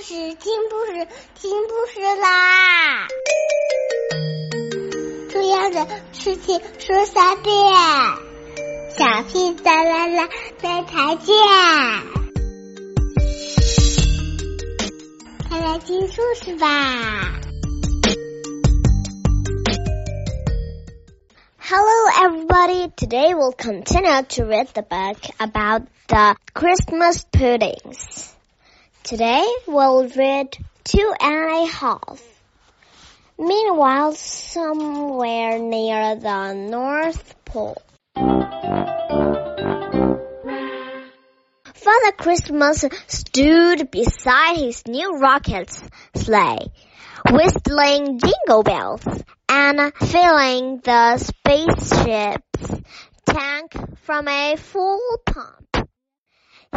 故事听故事听故事啦！重要的事情说三遍，小屁哒啦啦，明天见！快来听故事吧！Hello, everybody. Today we'll continue to read the book about the Christmas puddings. Today we'll read two and a half. Meanwhile, somewhere near the North Pole. Father Christmas stood beside his new rocket sleigh, whistling jingle bells and filling the spaceship's tank from a full pump.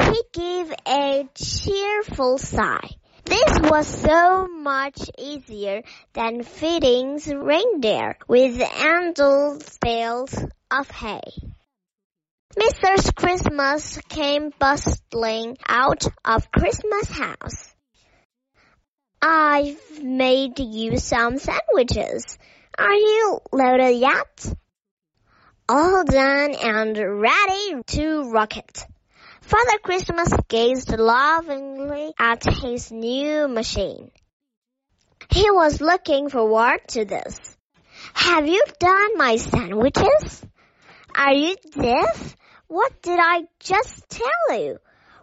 He gave a cheerful sigh. This was so much easier than feeding reindeer with endless bales of hay. Mr. Christmas came bustling out of Christmas house. I've made you some sandwiches. Are you loaded yet? All done and ready to rocket. Father Christmas gazed lovingly at his new machine. He was looking forward to this. Have you done my sandwiches? Are you deaf? What did I just tell you?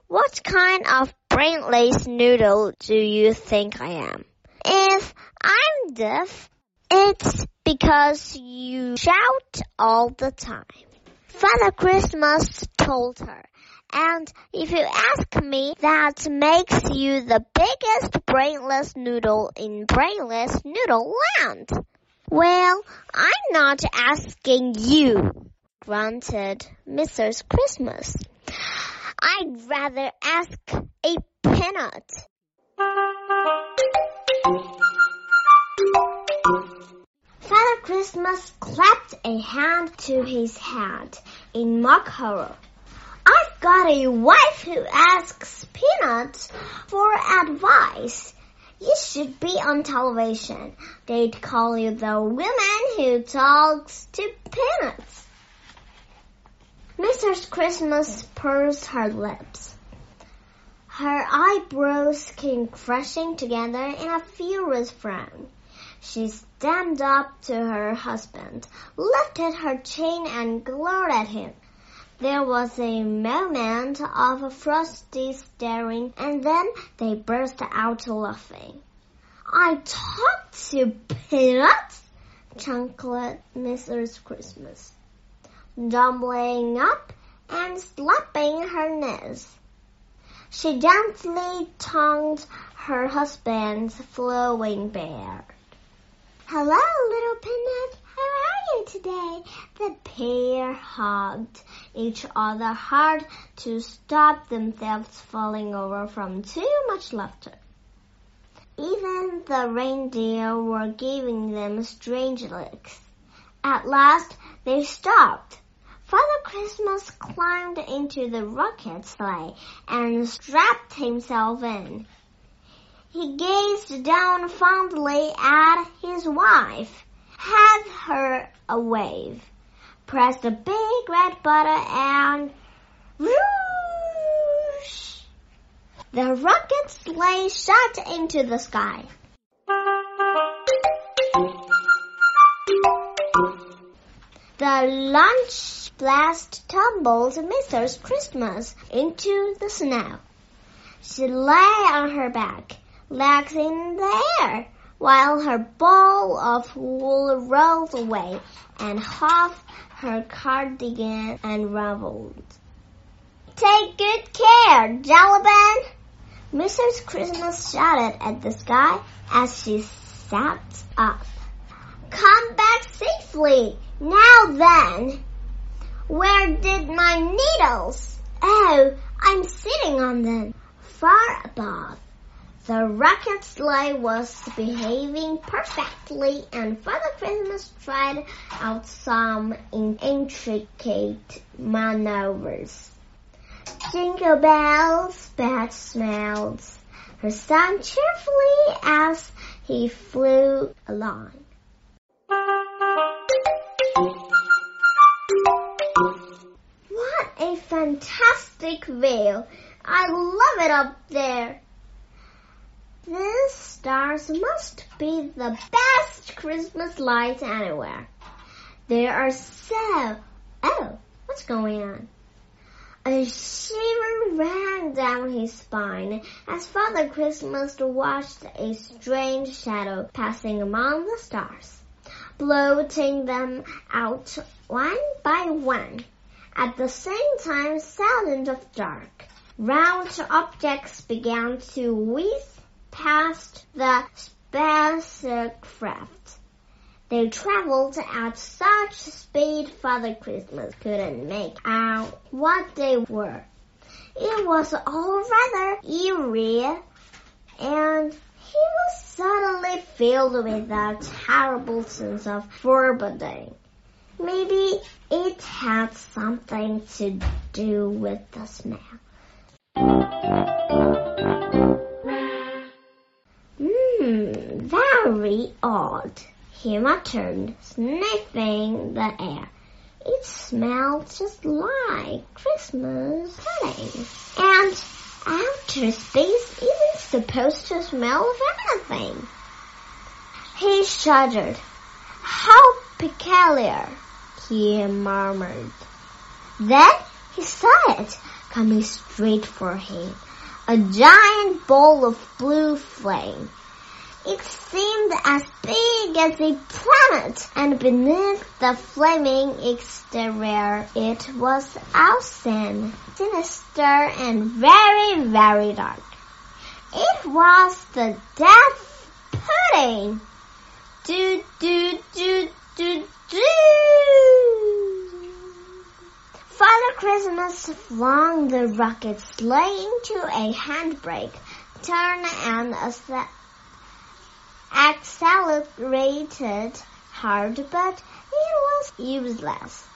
What kind of brainless noodle do you think I am? If I'm deaf, it's because you shout all the time. Father Christmas told her. And if you ask me, that makes you the biggest brainless noodle in brainless noodle land. Well, I'm not asking you, grunted Mrs. Christmas. I'd rather ask a peanut. Father Christmas clapped a hand to his head in mock horror. Got a wife who asks Peanuts for advice. You should be on television. They'd call you the woman who talks to Peanuts. Mrs. Christmas pursed her lips. Her eyebrows came crashing together in a furious frown. She stamped up to her husband, lifted her chin and glared at him. There was a moment of frosty staring, and then they burst out laughing. I talked to Peanuts, chuckled Mrs. Christmas, doubling up and slapping her knees. She gently tongued her husband's flowing beard. Hello, little Peanut today. The pair hugged each other hard to stop themselves falling over from too much laughter. Even the reindeer were giving them strange looks. At last, they stopped. Father Christmas climbed into the rocket sleigh and strapped himself in. He gazed down fondly at his wife had her a wave, pressed a big red button, and whoosh! The rocket sleigh shot into the sky. The lunch blast tumbled Mrs. Christmas into the snow. She lay on her back, legs in the air while her ball of wool rolled away and half her cardigan unraveled. Take good care, Jellybin! Mrs. Christmas shouted at the sky as she sat up. Come back safely, now then! Where did my needles? Oh, I'm sitting on them, far above. The rocket sleigh was behaving perfectly and Father Christmas tried out some intricate maneuvers. Jingle bells, bad smells, her son cheerfully as he flew along. What a fantastic view! I love it up there. These stars must be the best Christmas lights anywhere. They are so. Oh, what's going on? A shiver ran down his spine as Father Christmas watched a strange shadow passing among the stars, blotting them out one by one. At the same time, silent of dark, round objects began to whiz past the spacecraft. They traveled at such speed Father Christmas couldn't make out what they were. It was all rather eerie, and he was suddenly filled with a terrible sense of foreboding. Maybe it had something to do with the smell. Very odd, he muttered, sniffing the air. It smelled just like Christmas pudding. And outer space isn't supposed to smell of anything. He shuddered. How peculiar, he murmured. Then he saw it coming straight for him a giant ball of blue flame. It seemed as big as a planet, and beneath the flaming exterior it was awesome, sinister, and very, very dark. It was the death pudding. Do, do, do, do, do. Father Christmas flung the rocket sleigh into a handbrake, turned and accelerated hard, but it was useless.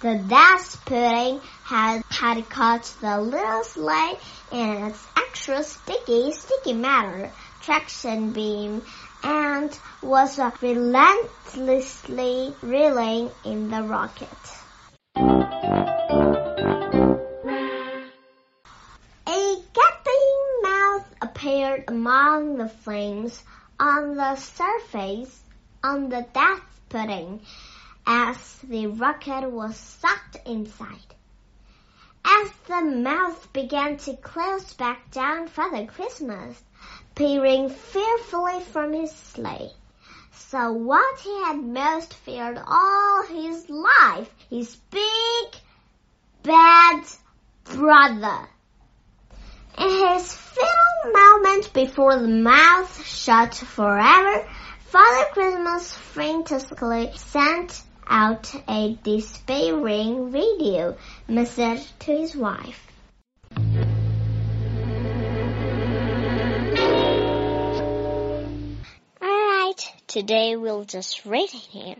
The dust pudding had, had caught the little sleigh in its extra sticky, sticky matter traction beam and was relentlessly reeling in the rocket. A gaping mouth appeared among the flames on the surface on the death pudding as the rocket was sucked inside. As the mouth began to close back down Father Christmas, peering fearfully from his sleigh, saw what he had most feared all his life, his big, bad brother. In his final moment before the mouth shut forever, Father Christmas frantically sent out a despairing radio message to his wife. Alright, today we'll just read here.